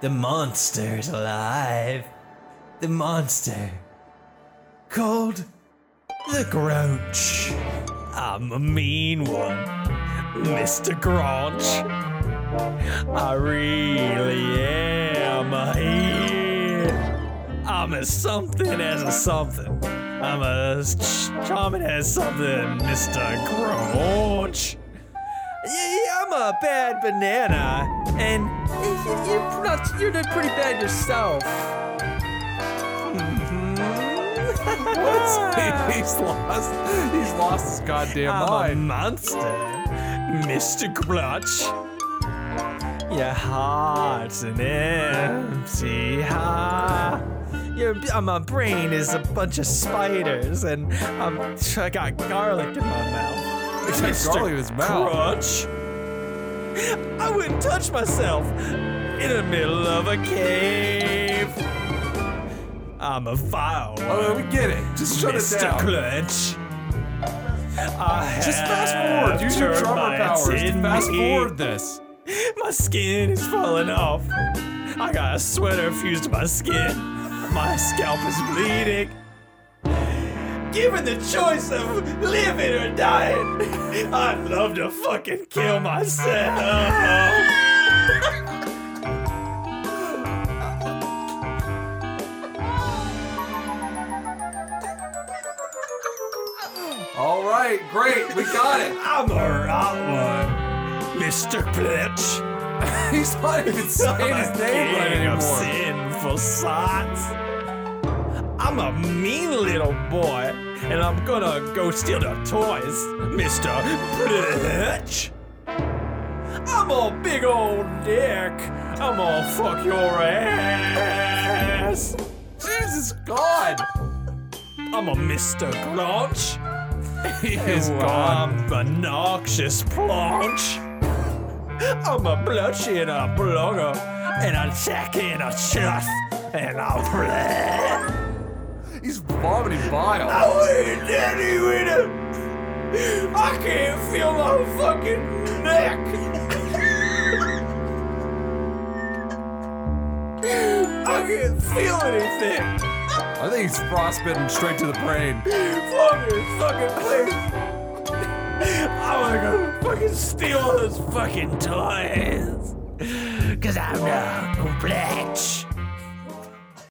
The monster's alive. The monster. Called the Grouch. I'm a mean one, Mr. Grouch. I really am a heel. I'm as something as a something. I'm as charming as something, Mr. Grouch. Yeah, I'm a bad banana, and you're not, you're doing pretty bad yourself. What? he's lost. He's lost his goddamn I'm a monster, Mr. Clutch. Your heart's an empty heart. Your, uh, my brain is a bunch of spiders, and I'm, I got garlic in my mouth. He's garlic in his mouth. Crunch. I wouldn't touch myself in the middle of a cave. I'm a vile one. Oh, we get it. Just shut Mr. it down. Clutch. I Just fast forward. Use your drummer powers to fast me. forward this. My skin is falling off. I got a sweater fused to my skin. My scalp is bleeding. Given the choice of living or dying, I'd love to fucking kill myself. All right, great. We got it. I'm a right one, Mr. Glitch. He's not even saying his name right King of anymore. sinful sights. I'm a mean little boy, and I'm gonna go steal the toys, Mr. Blitch. I'm a big old dick. I'm gonna fuck your ass. Jesus God. I'm a Mr. Glunch. He is Oh, gone. I'm a noxious plunge. I'm a blushy and a blogger, and a tacky and a chuff, and a bleh. He's vomiting bile. I went daddy with him. I can't feel my fucking neck. I can't feel anything. I think he's frostbitten straight to the brain. Fucking fucking place. I wanna go fucking steal those fucking toys. Cause I'm the Glitch.